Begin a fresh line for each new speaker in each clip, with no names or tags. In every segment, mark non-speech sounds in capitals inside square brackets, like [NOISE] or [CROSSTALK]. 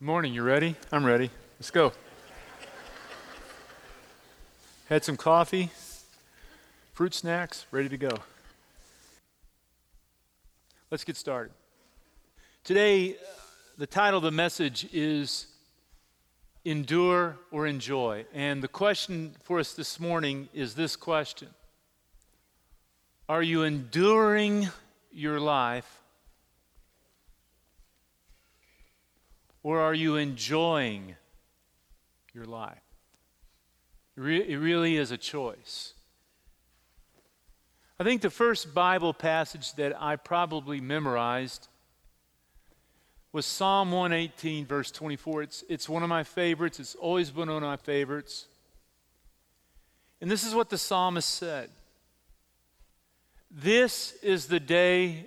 Morning, you ready? I'm ready. Let's go. Had some coffee, fruit snacks, ready to go. Let's get started. Today, uh, the title of the message is Endure or Enjoy. And the question for us this morning is this question Are you enduring your life or are you enjoying your life? It really is a choice. I think the first Bible passage that I probably memorized was Psalm 118, verse 24. It's, it's one of my favorites. It's always been one of my favorites. And this is what the psalmist said This is the day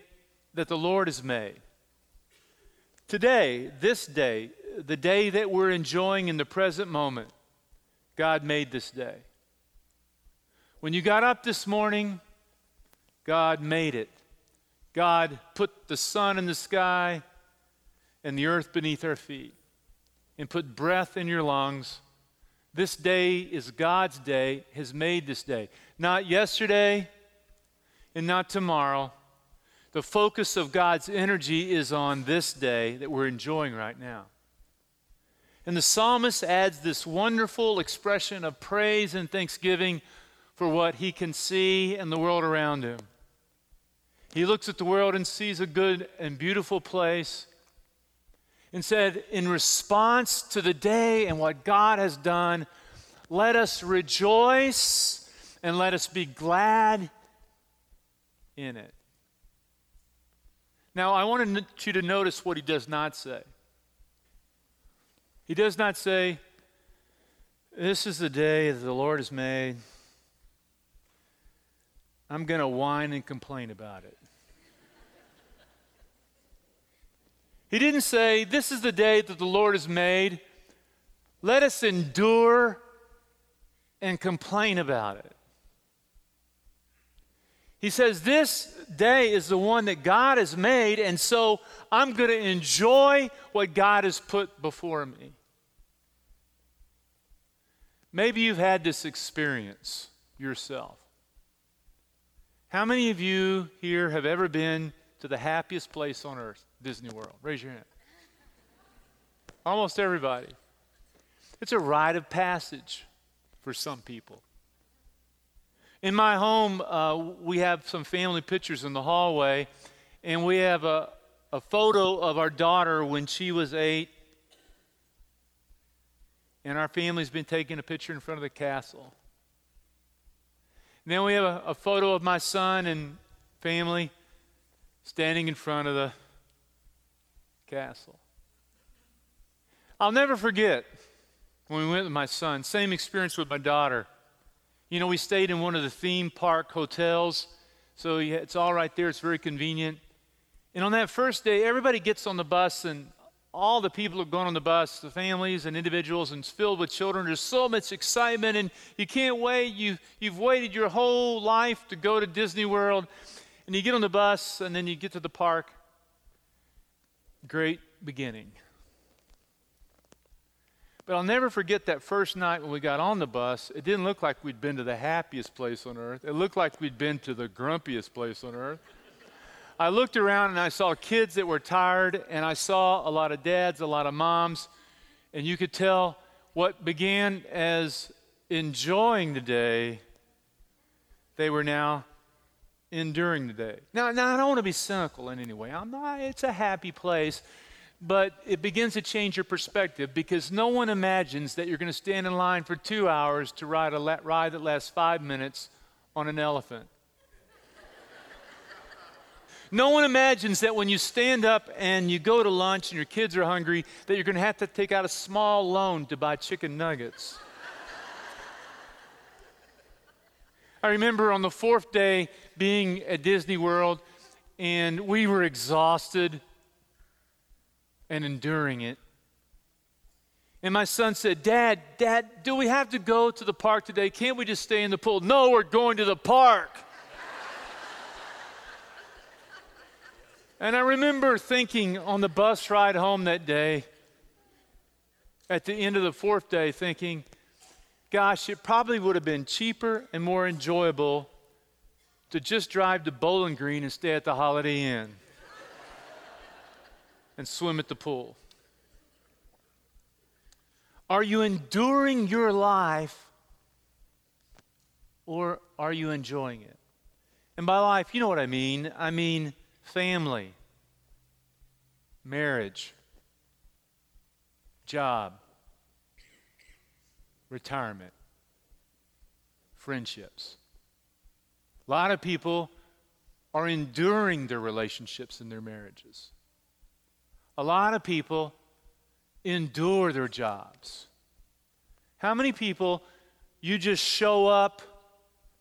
that the Lord has made. Today, this day, the day that we're enjoying in the present moment, God made this day. When you got up this morning, God made it. God put the sun in the sky and the earth beneath our feet and put breath in your lungs. This day is God's day, has made this day. Not yesterday and not tomorrow, the focus of God's energy is on this day that we're enjoying right now. And the psalmist adds this wonderful expression of praise and thanksgiving for what he can see in the world around him. He looks at the world and sees a good and beautiful place and said, In response to the day and what God has done, let us rejoice and let us be glad in it. Now, I want you to notice what he does not say. He does not say, This is the day that the Lord has made. I'm going to whine and complain about it. He didn't say, This is the day that the Lord has made. Let us endure and complain about it. He says, This day is the one that God has made, and so I'm going to enjoy what God has put before me. Maybe you've had this experience yourself. How many of you here have ever been to the happiest place on earth, Disney World? Raise your hand. Almost everybody. It's a rite of passage for some people. In my home, uh, we have some family pictures in the hallway, and we have a, a photo of our daughter when she was eight. And our family's been taking a picture in front of the castle. And then we have a, a photo of my son and family standing in front of the castle. I'll never forget when we went with my son, same experience with my daughter. You know, we stayed in one of the theme park hotels, so it's all right there. It's very convenient. And on that first day, everybody gets on the bus, and all the people are going on the bus, the families and individuals, and it's filled with children. There's so much excitement, and you can't wait. You, you've waited your whole life to go to Disney World, and you get on the bus, and then you get to the park. Great beginning. But I'll never forget that first night when we got on the bus. It didn't look like we'd been to the happiest place on earth, it looked like we'd been to the grumpiest place on earth. I looked around and I saw kids that were tired, and I saw a lot of dads, a lot of moms, and you could tell what began as enjoying the day, they were now enduring the day. Now, now I don't want to be cynical in any way. I'm not, it's a happy place but it begins to change your perspective because no one imagines that you're going to stand in line for two hours to ride a ride that lasts five minutes on an elephant. no one imagines that when you stand up and you go to lunch and your kids are hungry, that you're going to have to take out a small loan to buy chicken nuggets. I remember on the fourth day being at Disney World, and we were exhausted and enduring it. And my son said, Dad, Dad, do we have to go to the park today? Can't we just stay in the pool? No, we're going to the park. and I remember thinking on the bus ride home that day, at the end of the fourth day thinking, gosh, it probably would have been cheaper and more enjoyable to just drive to Bowling Green and stay at the Holiday Inn and swim at the pool. Are you enduring your life or are you enjoying it? And by life, you know what I mean. I mean family, marriage, job, retirement, friendships. A lot of people are enduring their relationships and their marriages. A lot of people endure their jobs. How many people you just show up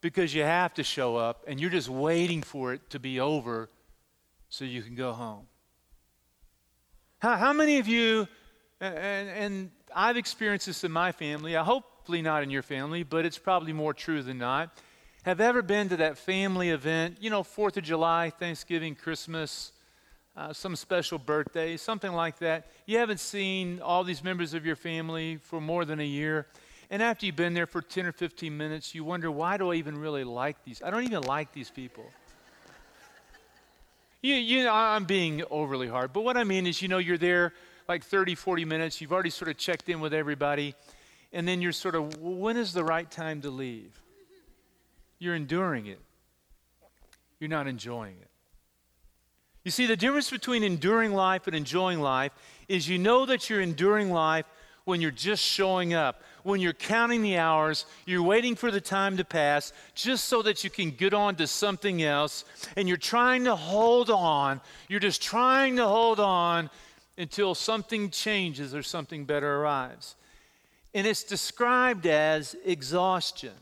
because you have to show up and you're just waiting for it to be over so you can go home? How, how many of you, and, and I've experienced this in my family, I hopefully not in your family, but it's probably more true than not, have ever been to that family event, you know, 4th of July, Thanksgiving, Christmas, uh, some special birthday, something like that. You haven't seen all these members of your family for more than a year. And after you've been there for 10 or 15 minutes, you wonder, why do I even really like these? I don't even like these people. you, you know, I'm being overly hard, but what I mean is, you know, you're there like 30, 40 minutes, you've already sort of checked in with everybody, and then you're sort of, well, when is the right time to leave? You're enduring it, you're not enjoying it. You see, the difference between enduring life and enjoying life is you know that you're enduring life when you're just showing up, when you're counting the hours, you're waiting for the time to pass just so that you can get on to something else, and you're trying to hold on. You're just trying to hold on until something changes or something better arrives. And it's described as exhaustion,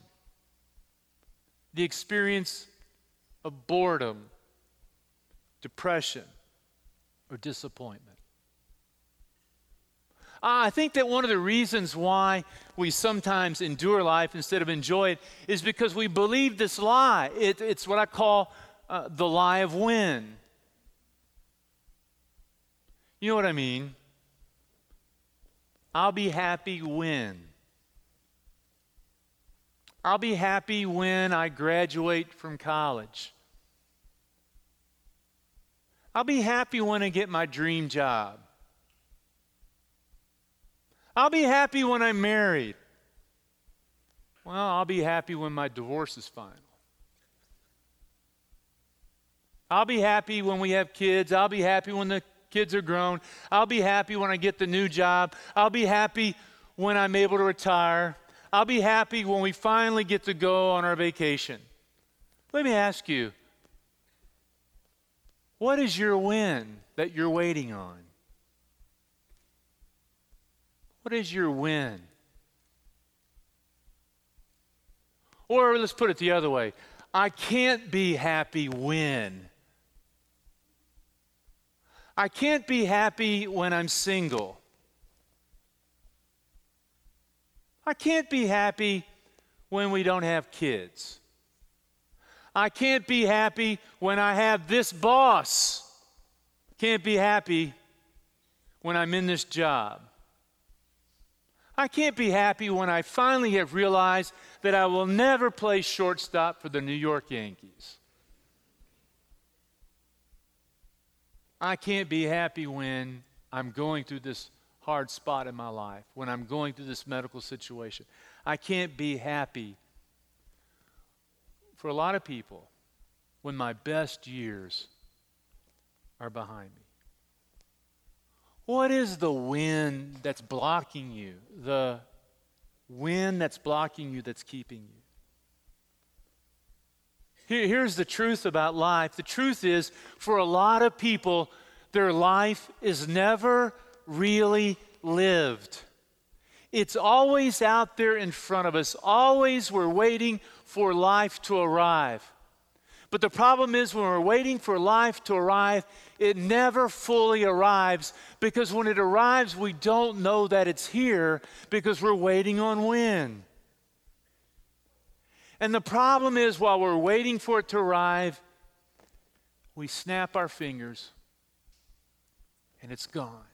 the experience of boredom depression, or disappointment. I think that one of the reasons why we sometimes endure life instead of enjoy it is because we believe this lie. It, it's what I call uh, the lie of when. You know what I mean? I'll be happy when. I'll be happy when I graduate from college. I'll be happy when I get my dream job. I'll be happy when I'm married. Well, I'll be happy when my divorce is final. I'll be happy when we have kids. I'll be happy when the kids are grown. I'll be happy when I get the new job. I'll be happy when I'm able to retire. I'll be happy when we finally get to go on our vacation. Let me ask you what is your win that you're waiting on? What is your win? Or let's put it the other way I can't be happy when. I can't be happy when I'm single. I can't be happy when we don't have kids. I can't be happy when I have this boss. Can't be happy when I'm in this job. I can't be happy when I finally have realized that I will never play shortstop for the New York Yankees. I can't be happy when I'm going through this hard spot in my life, when I'm going through this medical situation. I can't be happy for a lot of people when my best years are behind me? What is the wind that's blocking you? The wind that's blocking you that's keeping you? Here, here's the truth about life the truth is, for a lot of people, their life is never really lived. It's always out there in front of us. Always we're waiting for life to arrive. But the problem is when we're waiting for life to arrive, it never fully arrives because when it arrives, we don't know that it's here because we're waiting on when. And the problem is while we're waiting for it to arrive, we snap our fingers and it's gone.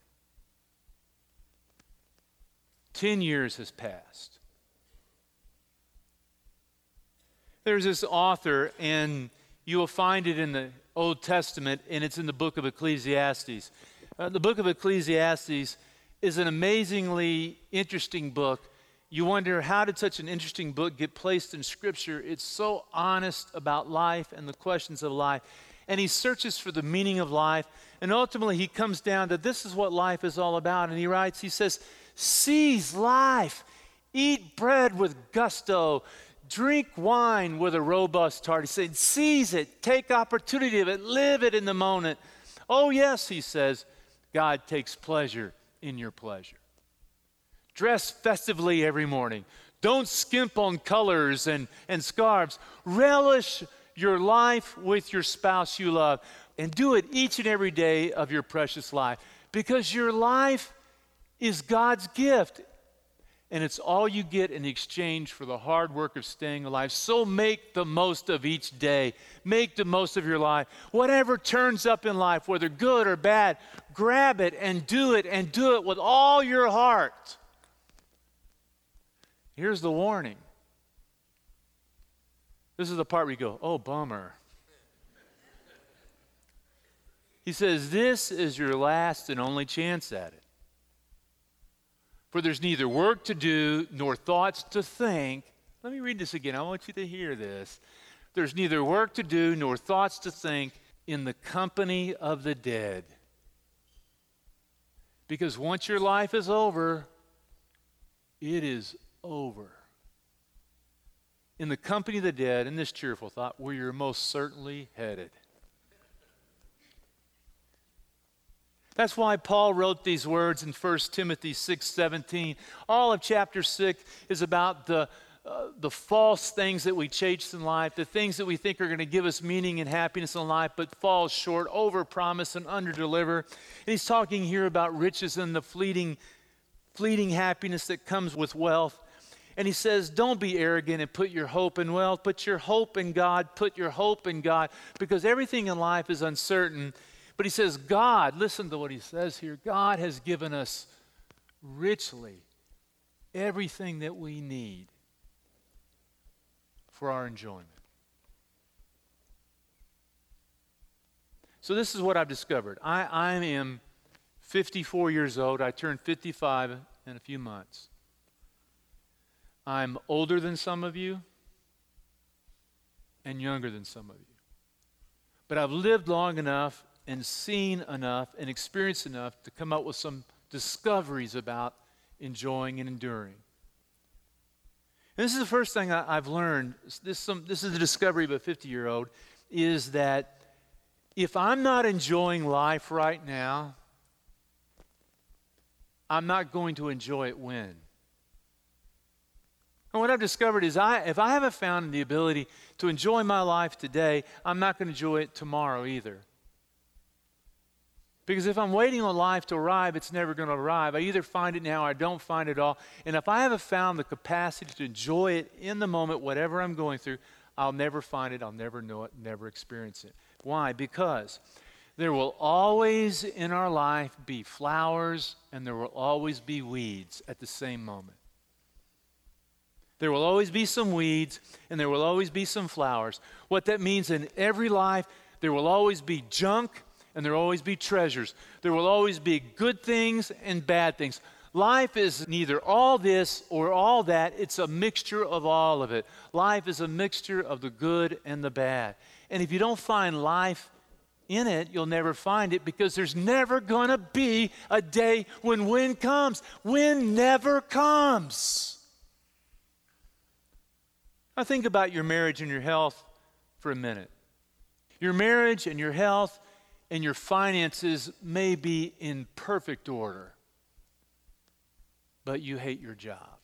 10 years has passed. There's this author, and you will find it in the Old Testament, and it's in the book of Ecclesiastes. Uh, the book of Ecclesiastes is an amazingly interesting book. You wonder how did such an interesting book get placed in Scripture? It's so honest about life and the questions of life. And he searches for the meaning of life. And ultimately, he comes down to this is what life is all about. And he writes, he says, Seize life, eat bread with gusto, drink wine with a robust heart. He said, Seize it, take opportunity of it, live it in the moment. Oh, yes, he says, God takes pleasure in your pleasure. Dress festively every morning. Don't skimp on colors and, and scarves. Relish your life with your spouse you love. And do it each and every day of your precious life because your life is God's gift. And it's all you get in exchange for the hard work of staying alive. So make the most of each day. Make the most of your life. Whatever turns up in life, whether good or bad, grab it and do it and do it with all your heart. Here's the warning. This is the part where you go, oh, bummer. He says, This is your last and only chance at it. For there's neither work to do nor thoughts to think. Let me read this again. I want you to hear this. There's neither work to do nor thoughts to think in the company of the dead. Because once your life is over, it is over. In the company of the dead, in this cheerful thought, where you're most certainly headed. That's why Paul wrote these words in 1 Timothy 6:17. All of chapter 6 is about the uh, the false things that we chase in life, the things that we think are going to give us meaning and happiness in life, but fall short, over promise, and under deliver. And he's talking here about riches and the fleeting, fleeting happiness that comes with wealth. And he says, Don't be arrogant and put your hope in wealth. Put your hope in God. Put your hope in God. Because everything in life is uncertain. But he says, God, listen to what he says here God has given us richly everything that we need for our enjoyment. So, this is what I've discovered. I, I am 54 years old. I turn 55 in a few months. I'm older than some of you and younger than some of you. But I've lived long enough and seen enough and experienced enough to come up with some discoveries about enjoying and enduring. And this is the first thing I, have learned. This, some, this is the discovery of a 50 year old is that if I'm not enjoying life right now, I'm not going to enjoy it when. And what I've discovered is I, if I haven't found the ability to enjoy my life today, I'm not going to enjoy it tomorrow either. Because if I'm waiting on life to arrive, it's never going to arrive. I either find it now or I don't find it all. And if I haven't found the capacity to enjoy it in the moment, whatever I'm going through, I'll never find it, I'll never know it, never experience it. Why? Because there will always in our life be flowers and there will always be weeds at the same moment. There will always be some weeds and there will always be some flowers. What that means in every life, there will always be junk and there will always be treasures. There will always be good things and bad things. Life is neither all this or all that, it's a mixture of all of it. Life is a mixture of the good and the bad. And if you don't find life in it, you'll never find it because there's never going to be a day when wind comes. Wind never comes. Now, think about your marriage and your health for a minute. Your marriage and your health and your finances may be in perfect order, but you hate your job.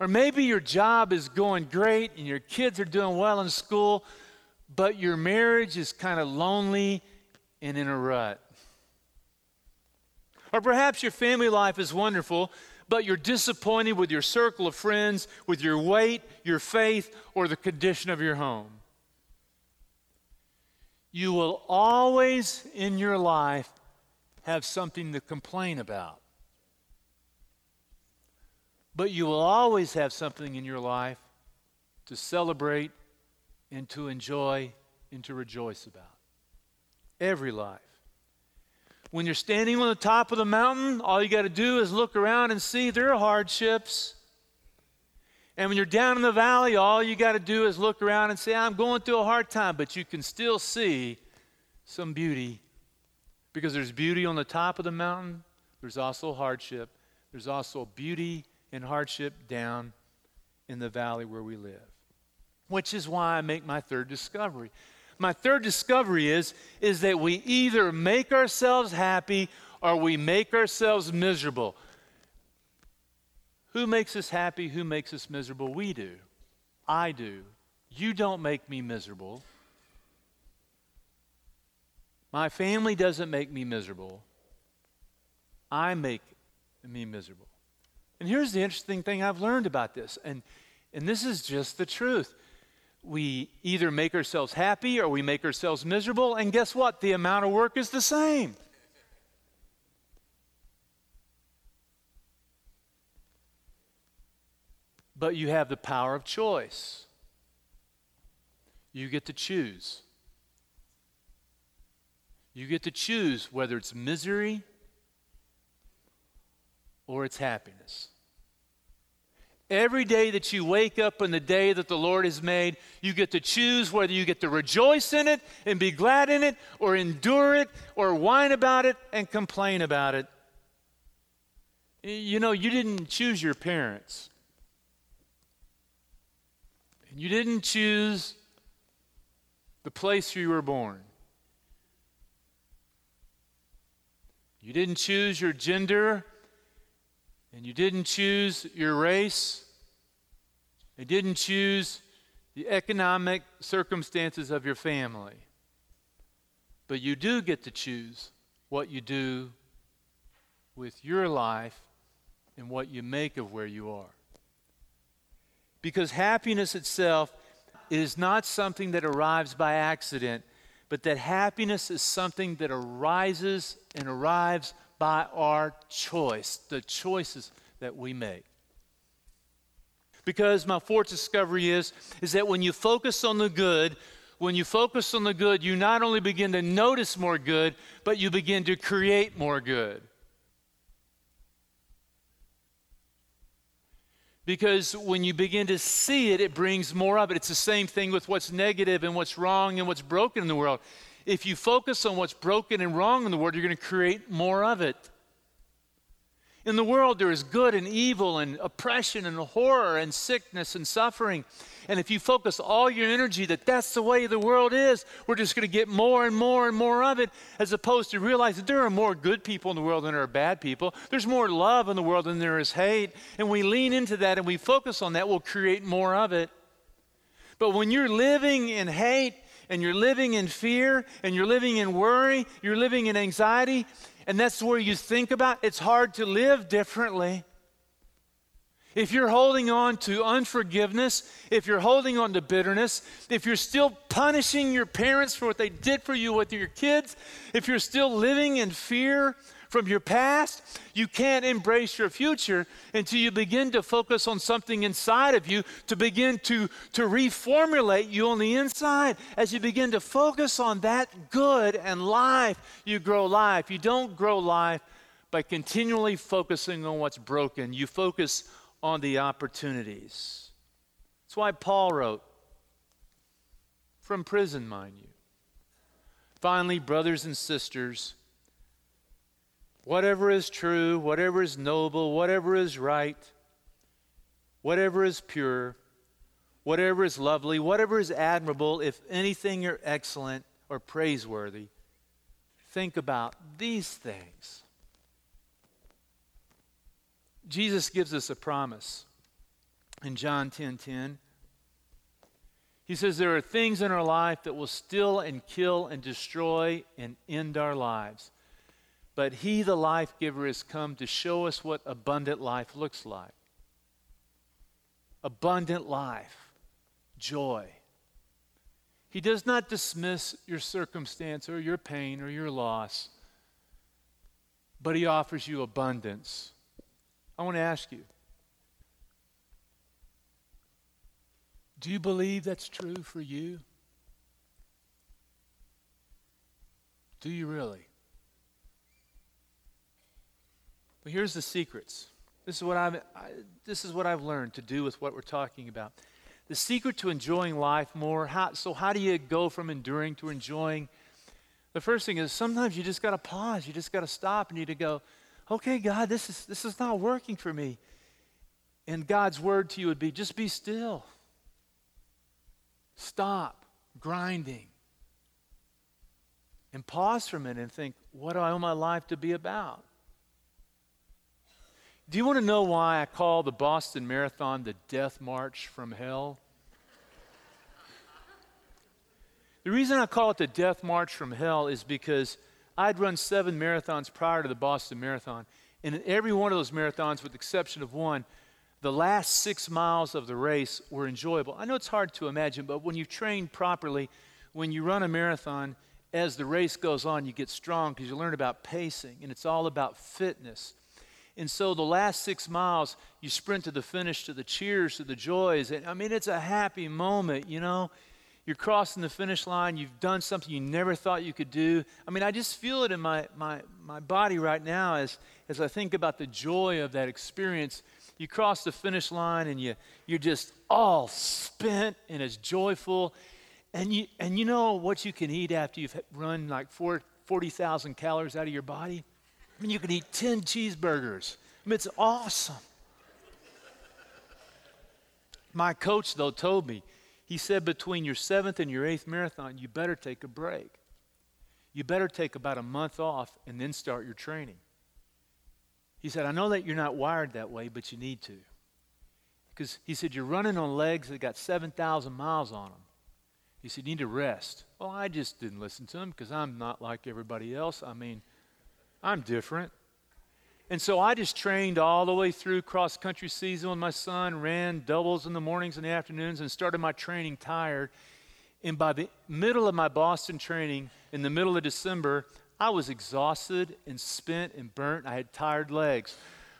Or maybe your job is going great and your kids are doing well in school, but your marriage is kind of lonely and in a rut. Or perhaps your family life is wonderful, but you're disappointed with your circle of friends, with your weight, your faith, or the condition of your home you will always in your life have something to complain about. But you will always have something in your life to celebrate and to enjoy and to rejoice about. Every life. When you're standing on the top of the mountain, all you got to do is look around and see there are hardships. And when you're down in the valley, all you got to do is look around and say, I'm going through a hard time, but you can still see some beauty. Because there's beauty on the top of the mountain, there's also hardship. There's also beauty and hardship down in the valley where we live. Which is why I make my third discovery my third discovery is, is that we either make ourselves happy or we make ourselves miserable. Who makes us happy? Who makes us miserable? We do. I do. You don't make me miserable. My family doesn't make me miserable. I make me miserable. And here's the interesting thing I've learned about this, and, and this is just the truth we either make ourselves happy or we make ourselves miserable, and guess what? The amount of work is the same. But you have the power of choice. You get to choose. You get to choose whether it's misery or it's happiness. Every day that you wake up in the day that the Lord has made, you get to choose whether you get to rejoice in it and be glad in it, or endure it, or whine about it and complain about it. You know, you didn't choose your parents, you didn't choose the place you were born. You didn't choose your gender and you didn't choose your race, you didn't choose the economic circumstances of your family, but you do get to choose what you do with your life and what you make of where you are. Because happiness itself is not something that arrives by accident, but that happiness is something that arises and arrives by our choice, the choices that we make. Because my fourth discovery is, is that when you focus on the good, when you focus on the good, you not only begin to notice more good, but you begin to create more good. Because when you begin to see it, it brings more of it. It's the same thing with what's negative and what's wrong and what's broken in the world if you focus on what's broken and wrong in the world, you're going to create more of it. In the world, there is good and evil and oppression and horror and sickness and suffering. And if you focus all your energy that that's the way the world is, we're just going to get more and more and more of it, as opposed to realize that there are more good people in the world than there are bad people. There's more love in the world than there is hate. And we lean into that and we focus on that, we'll create more of it. But when you're living in hate and you're living in fear and you're living in worry, you're living in anxiety, and that's where you think about it's hard to live differently. If you're holding on to unforgiveness, if you're holding on to bitterness, if you're still punishing your parents for what they did for you with your kids, if you're still living in fear from your past, you can't embrace your future until you begin to focus on something inside of you to begin to, to reformulate you on the inside. As you begin to focus on that good and life, you grow life. You don't grow life by continually focusing on what's broken, you focus on the opportunities. That's why Paul wrote, from prison, mind you. Finally, brothers and sisters, whatever is true, whatever is noble, whatever is right, whatever is pure, whatever is lovely, whatever is admirable, if anything are excellent or praiseworthy, think about these things. Jesus gives us a promise in John 10:10. 10, 10. He says there are things in our life that will steal and kill and destroy and end our lives. But he, the life giver, has come to show us what abundant life looks like. Abundant life, joy. He does not dismiss your circumstance or your pain or your loss, but he offers you abundance. I want to ask you Do you believe that's true for you? Do you really? But here's the secrets. This is what I've, I, this is what I've learned to do with what we're talking about. The secret to enjoying life more. How, so, how do you go from enduring to enjoying? The first thing is sometimes you just got to pause. You just got to stop and you to go, okay, God, this is, this is not working for me. And God's word to you would be just be still. Stop grinding. And pause for a minute and think, what do I want my life to be about? Do you want to know why I call the Boston Marathon the death march from hell? the reason I call it the death march from hell is because I'd run seven marathons prior to the Boston Marathon. And in every one of those marathons, with the exception of one, the last six miles of the race were enjoyable. I know it's hard to imagine, but when you train properly, when you run a marathon, as the race goes on, you get strong because you learn about pacing, and it's all about fitness. And so the last six miles, you sprint to the finish, to the cheers, to the joys. And I mean, it's a happy moment, you know. You're crossing the finish line. You've done something you never thought you could do. I mean, I just feel it in my, my, my body right now as, as I think about the joy of that experience. You cross the finish line and you, you're just all spent and it's joyful. And you, and you know what you can eat after you've run like 40,000 calories out of your body? I mean, you can eat 10 cheeseburgers. I mean, it's awesome. My coach, though, told me, he said, between your seventh and your eighth marathon, you better take a break. You better take about a month off and then start your training. He said, I know that you're not wired that way, but you need to. Because he said, You're running on legs that got 7,000 miles on them. He said, You need to rest. Well, I just didn't listen to him because I'm not like everybody else. I mean, I'm different. And so I just trained all the way through cross country season with my son, ran doubles in the mornings and the afternoons, and started my training tired. And by the middle of my Boston training, in the middle of December, I was exhausted and spent and burnt. I had tired legs.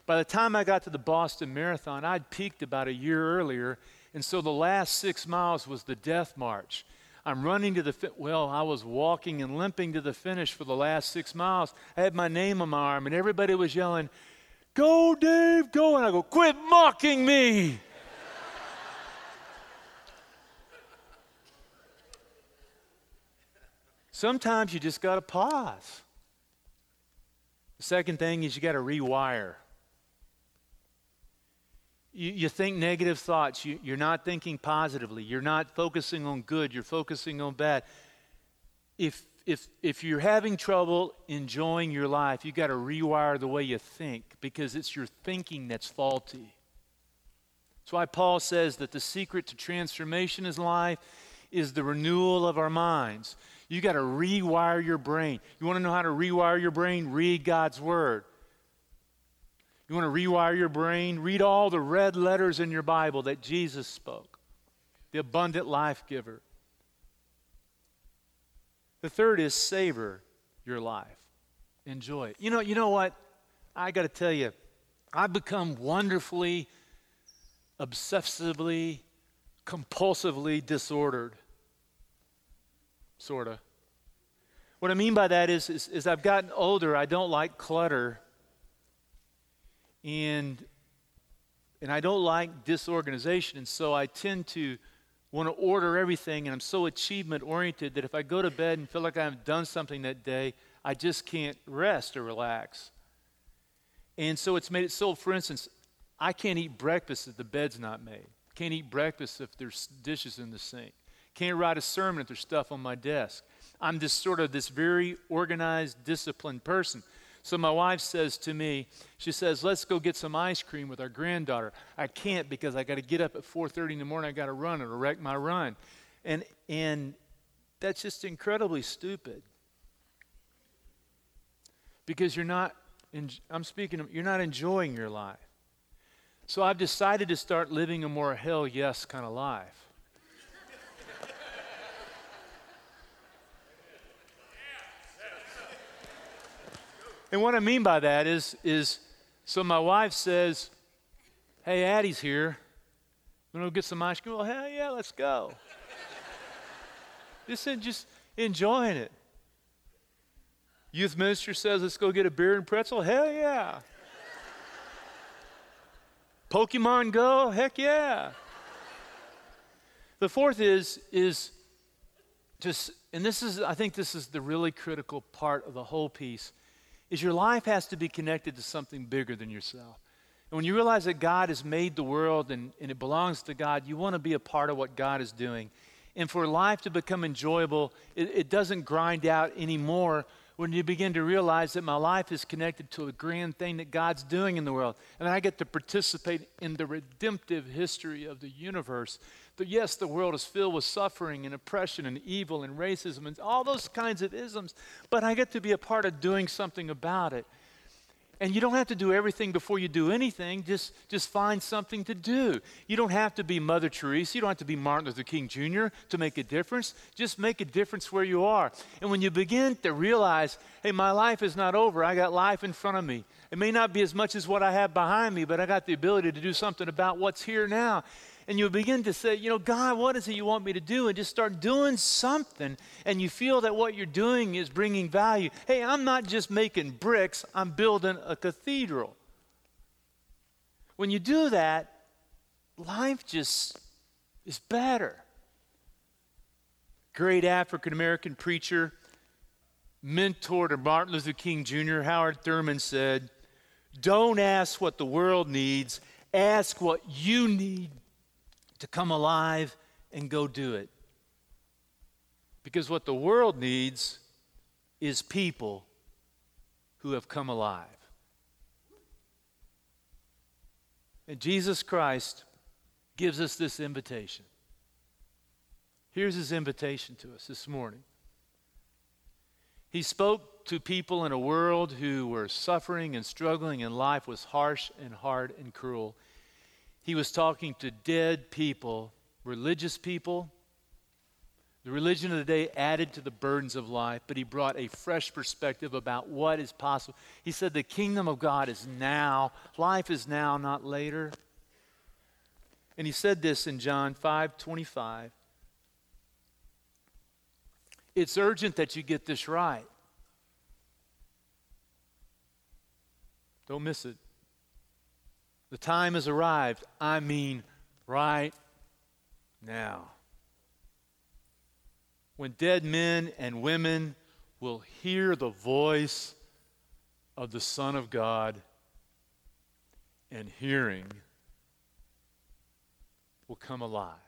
By the time I got to the Boston Marathon, I'd peaked about a year earlier. And so the last six miles was the death march. I'm running to the fi- well, I was walking and limping to the finish for the last six miles. I had my name on my arm, and everybody was yelling, Go, Dave, go. And I go, Quit mocking me. Sometimes you just got to pause. The second thing is you got to rewire. You, you think negative thoughts. You, you're not thinking positively. You're not focusing on good. You're focusing on bad. If, if, if you're having trouble enjoying your life, you've got to rewire the way you think because it's your thinking that's faulty. That's why Paul says that the secret to transformation in life is the renewal of our minds. You got to rewire your brain. You want to know how to rewire your brain? Read God's Word. You want to rewire your brain? Read all the red letters in your Bible that Jesus spoke, the abundant life giver. The third is savor your life. Enjoy it. You know, you know what? I got to tell you, I've become wonderfully, obsessively, compulsively disordered. Sort of. What I mean by that is, is, is I've gotten older, I don't like clutter and and I don't like disorganization, and so I tend to want to order everything, and I'm so achievement oriented that if I go to bed and feel like I have done something that day, I just can't rest or relax. And so it's made it so, for instance, I can't eat breakfast if the bed's not made. Can't eat breakfast if there's dishes in the sink. Can't write a sermon if there's stuff on my desk. I'm just sort of this very organized, disciplined person. So my wife says to me, she says, "Let's go get some ice cream with our granddaughter." I can't because I got to get up at 4:30 in the morning. I got to run or wreck my run, and and that's just incredibly stupid. Because you're not, I'm speaking, you're not enjoying your life. So I've decided to start living a more hell yes kind of life. And what I mean by that is, is so my wife says, Hey, Addie's here. Want to go get some ice cream? Well, hell yeah, let's go. [LAUGHS] just, just enjoying it. Youth minister says, let's go get a beer and pretzel. Hell yeah. [LAUGHS] Pokemon Go? Heck yeah. The fourth is, is just, and this is, I think this is the really critical part of the whole piece, is your life has to be connected to something bigger than yourself. And when you realize that God has made the world and, and it belongs to God, you want to be a part of what God is doing. And for life to become enjoyable, it, it doesn't grind out anymore when you begin to realize that my life is connected to a grand thing that God's doing in the world. And I get to participate in the redemptive history of the universe. Yes, the world is filled with suffering and oppression and evil and racism and all those kinds of isms, but I get to be a part of doing something about it. And you don't have to do everything before you do anything. Just, just find something to do. You don't have to be Mother Teresa. You don't have to be Martin Luther King Jr. to make a difference. Just make a difference where you are. And when you begin to realize, hey, my life is not over, I got life in front of me. It may not be as much as what I have behind me, but I got the ability to do something about what's here now and you begin to say, you know, God, what is it you want me to do? And just start doing something, and you feel that what you're doing is bringing value. Hey, I'm not just making bricks, I'm building a cathedral. When you do that, life just is better. Great African American preacher, mentor to Martin Luther King Jr., Howard Thurman said, Don't ask what the world needs, ask what you need to come alive and go do it. Because what the world needs is people who have come alive. And Jesus Christ gives us this invitation. Here's his invitation to us this morning. He spoke to people in a world who were suffering and struggling, and life was harsh and hard and cruel. He was talking to dead people, religious people. The religion of the day added to the burdens of life, but he brought a fresh perspective about what is possible. He said, The kingdom of God is now. Life is now, not later. And he said this in John 5 25. It's urgent that you get this right. Don't miss it. The time has arrived. I mean, right now. When dead men and women will hear the voice of the Son of God, and hearing will come alive.